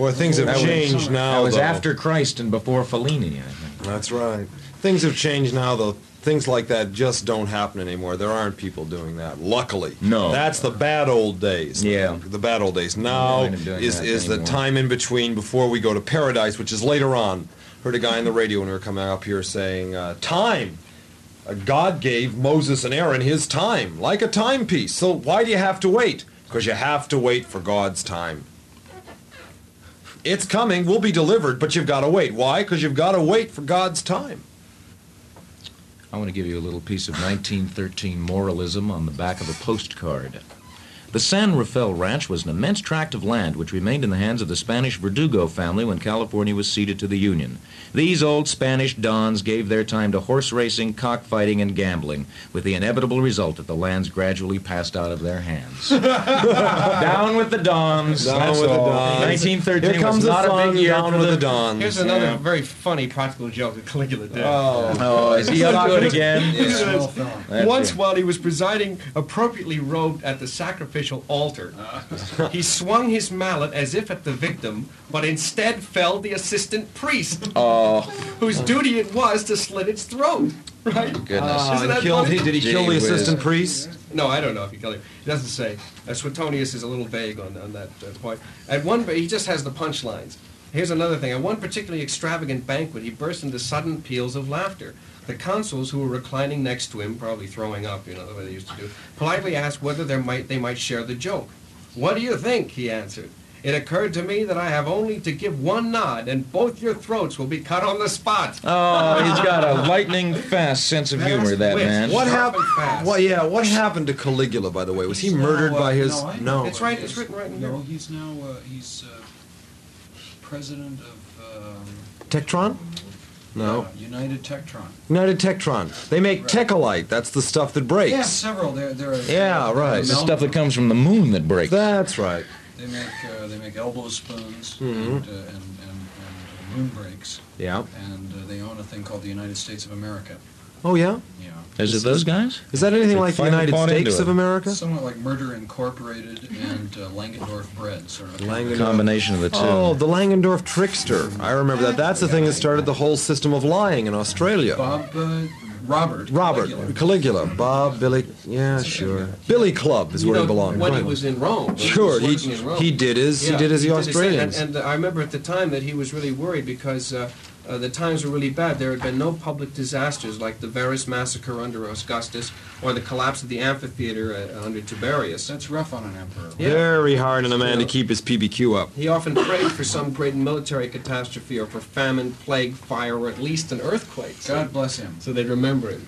Well, things have That was- changed now. That was though. after Christ and before Fellini, I think. That's right. Things have changed now, though. Things like that just don't happen anymore. There aren't people doing that. Luckily, No. That's the bad old days. Yeah. the bad old days. Now is is the time in between before we go to paradise, which is later on. Heard a guy on the radio when we were coming up here saying, uh, "Time." Uh, God gave Moses and Aaron his time, like a timepiece. So why do you have to wait? Because you have to wait for God's time. It's coming. We'll be delivered, but you've got to wait. Why? Because you've got to wait for God's time. I want to give you a little piece of 1913 moralism on the back of a postcard. The San Rafael Ranch was an immense tract of land which remained in the hands of the Spanish Verdugo family when California was ceded to the Union. These old Spanish dons gave their time to horse racing, cockfighting, and gambling, with the inevitable result that the lands gradually passed out of their hands. Down with the dons. Down that's with the all. dons. 1913 Here comes was the not a big year down with the, the dons. Here's another Yeah. very funny practical joke that Caligula did. Oh, oh is he up to it again? That's Once, it. while he was presiding appropriately robed at the sacrificial altar, he swung his mallet as if at the victim, but instead felled the assistant priest, Oh, whose duty it was to slit its throat. Right? goodness. Uh, Isn't that killed, funny? he, did he kill the whiz. assistant priest? No, I don't know if he killed him. He doesn't say. Uh, Suetonius is a little vague on, on that uh, point. At one, he just has the punchlines. Here's another thing. At one particularly extravagant banquet, he burst into sudden peals of laughter. The consuls who were reclining next to him, probably throwing up, you know, the way they used to do, politely asked whether there might, they might share the joke. What do you think? He answered. It occurred to me that I have only to give one nod, and both your throats will be cut on the spot. Oh, he's got a lightning fast sense of humor, that wit. man. What happened? Well, yeah. What happened to Caligula, by the way? Was he He's now, murdered uh, by his? no, No. It's right. It's written right in here. No, he's now, uh, he's uh, president of um, Tectron? No. uh, United Tectron. United Tectron. They make Right. Techolite. That's the stuff that breaks. Yeah, several. They're, they're, Yeah, right. The stuff that comes from the moon that breaks. That's right. They make uh, they make elbow spoons Mhm. and, uh, and, and, and moon breaks, Yeah. and uh, they own a thing called the United States of America. Oh, yeah. Yeah, Is it those guys? Is that anything They like the finally United bought into States it. of America? somewhat like Murder Incorporated and uh, Langendorf Bread, sort of. Langendorf. Combination of the two. Oh, the Langendorf trickster. I remember that. That's the thing that started the whole system of lying in Australia. Bob uh, Robert. Robert Caligula. Caligula, Bob, Billy. Yeah, sure. Billy Club is You where know, he belonged. when Go he ahead. was in Rome. when Sure, he, he working in Rome. he did his he Yeah, did as the he did his thing. Australians. And, and I remember at the time that he was really worried because uh, uh, the times were really bad. There had been no public disasters like the Varus massacre under Augustus or the collapse of the amphitheater uh, under Tiberius. That's rough on an emperor. Yeah. Very hard on a man to keep his PBQ up. He often prayed for some great military catastrophe or for famine, plague, fire, or at least an earthquake. So, God bless him. so they'd remember him.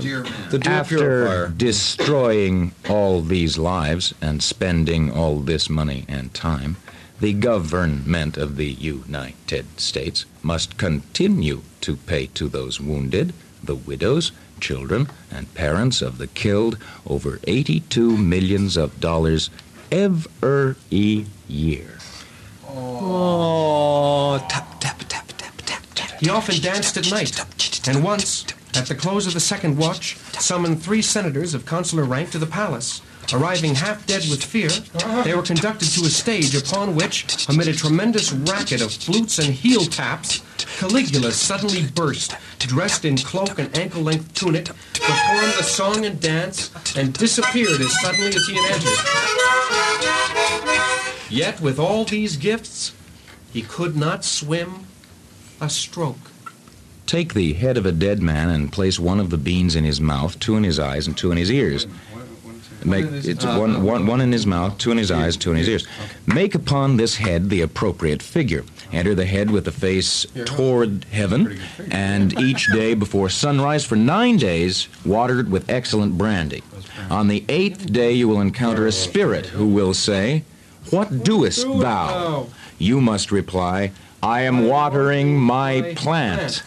Dear man. The dew After purifier. destroying all these lives and spending all this money and time, the government of the United States must continue to pay to those wounded, the widows, children, and parents of the killed over 82 millions of dollars every year. Oh, tap tap tap tap tap tap. He often danced at night, and once, at the close of the second watch, summoned three senators of consular rank to the palace. Arriving half dead with fear, they were conducted to a stage upon which, amid a tremendous racket of flutes and heel taps, Caligula suddenly burst, dressed in cloak and ankle-length tunic, performed the song and dance, and disappeared as suddenly as he had entered. Yet, with all these gifts, he could not swim a stroke. Take the head of a dead man and place one of the beans in his mouth, two in his eyes, and two in his ears. Make it's one, one, one in his mouth, two in his eyes, two in his ears. Make upon this head the appropriate figure. Enter the head with the face toward heaven, and each day before sunrise for nine days, watered with excellent brandy. On the eighth day, you will encounter a spirit who will say, What doest thou? You must reply, I am watering my plant.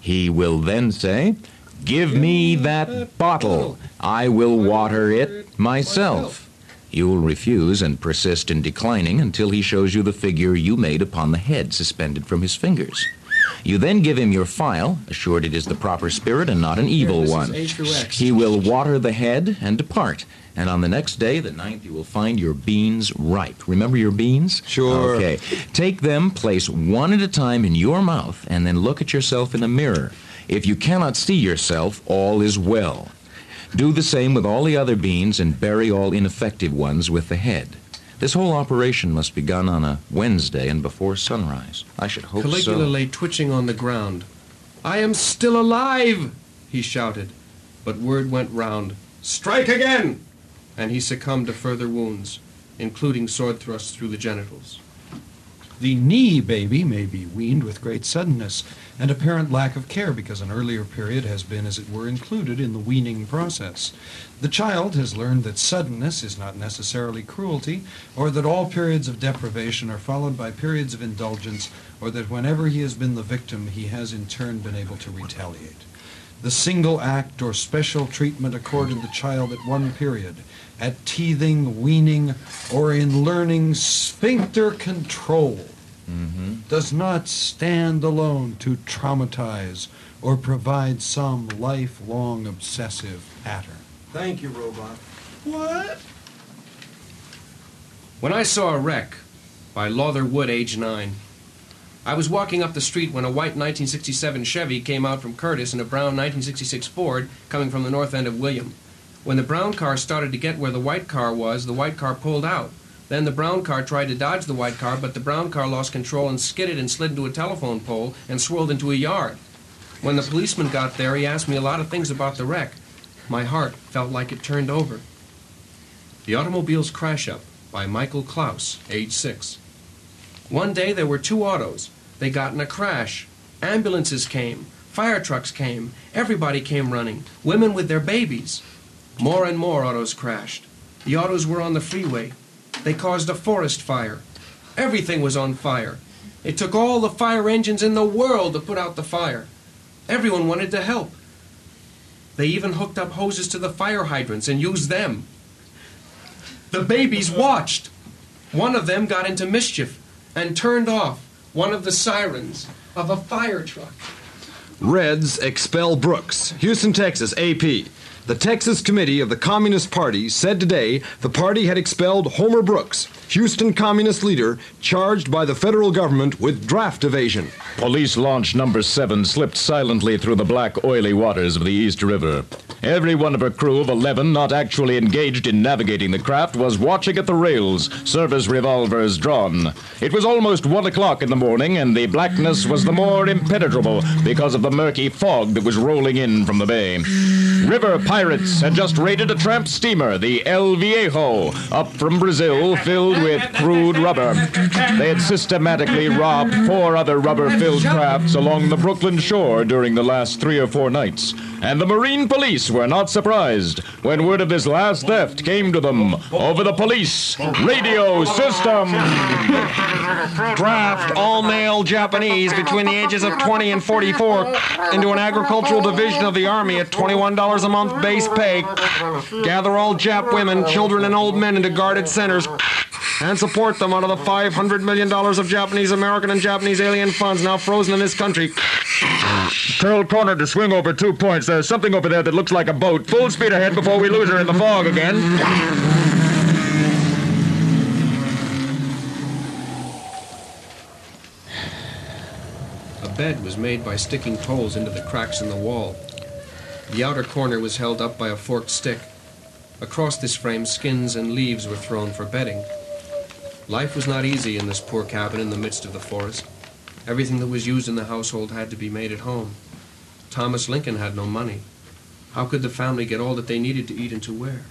He will then say, Give me that bottle. I will water it myself. You will refuse and persist in declining until he shows you the figure you made upon the head suspended from his fingers. You then give him your file, assured it is the proper spirit and not an evil one. A through X. He will water the head and depart. And on the next day, the ninth, you will find your beans ripe. Remember your beans? Sure. Okay. Take them, place one at a time in your mouth, and then look at yourself in a mirror. If you cannot see yourself, all is well. Do the same with all the other beans and bury all ineffective ones with the head. This whole operation must be done on a Wednesday and before sunrise. I should hope Caligula so. lay twitching on the ground. I am still alive, he shouted. But word went round, Strike again! And he succumbed to further wounds, including sword thrusts through the genitals. The knee baby may be weaned with great suddenness and apparent lack of care because an earlier period has been, as it were, included in the weaning process. The child has learned that suddenness is not necessarily cruelty, or that all periods of deprivation are followed by periods of indulgence, or that whenever he has been the victim, he has in turn been able to retaliate. The single act or special treatment accorded the child at one period, at teething, weaning, or in learning sphincter control, mm-hmm. does not stand alone to traumatize or provide some lifelong obsessive pattern. Thank you, robot. What? When I saw a wreck by Lawther Wood, age nine, I was walking up the street when a white 1967 Chevy came out from Curtis and a brown 1966 Ford coming from the north end of William. When the brown car started to get where the white car was, the white car pulled out. Then the brown car tried to dodge the white car, but the brown car lost control and skidded and slid into a telephone pole and swirled into a yard. When the policeman got there, he asked me a lot of things about the wreck. My heart felt like it turned over. The Automobile's Crash Up by Michael Klaus, age six. One day there were two autos. They got in a crash. Ambulances came. Fire trucks came. Everybody came running. Women with their babies. More and more autos crashed. The autos were on the freeway. They caused a forest fire. Everything was on fire. It took all the fire engines in the world to put out the fire. Everyone wanted to help. They even hooked up hoses to the fire hydrants and used them. The babies watched. One of them got into mischief and turned off one of the sirens of a fire truck. Reds expel Brooks. Houston, Texas, AP. The Texas Committee of the Communist Party said today the party had expelled Homer Brooks, Houston Communist leader, charged by the federal government with draft evasion. Police launch number seven slipped silently through the black, oily waters of the East River. Every one of her crew of 11 not actually engaged in navigating the craft was watching at the rails, service revolvers drawn. It was almost one o'clock in the morning, and the blackness was the more impenetrable because of the murky fog that was rolling in from the bay. River pirates had just raided a tramp steamer, the El Viejo, up from Brazil, filled with crude rubber. They had systematically robbed four other rubber filled crafts along the Brooklyn shore during the last three or four nights. And the Marine police were not surprised when word of this last theft came to them over the police radio system. Draft all male Japanese between the ages of 20 and 44 into an agricultural division of the Army at $21 a month base pay. Gather all Jap women, children, and old men into guarded centers and support them out of the $500 million of Japanese American and Japanese alien funds now frozen in this country. Curl corner to swing over two points. There's something over there that looks like a boat. Full speed ahead before we lose her in the fog again. A bed was made by sticking poles into the cracks in the wall. The outer corner was held up by a forked stick. Across this frame, skins and leaves were thrown for bedding. Life was not easy in this poor cabin in the midst of the forest. Everything that was used in the household had to be made at home. Thomas Lincoln had no money. How could the family get all that they needed to eat and to wear?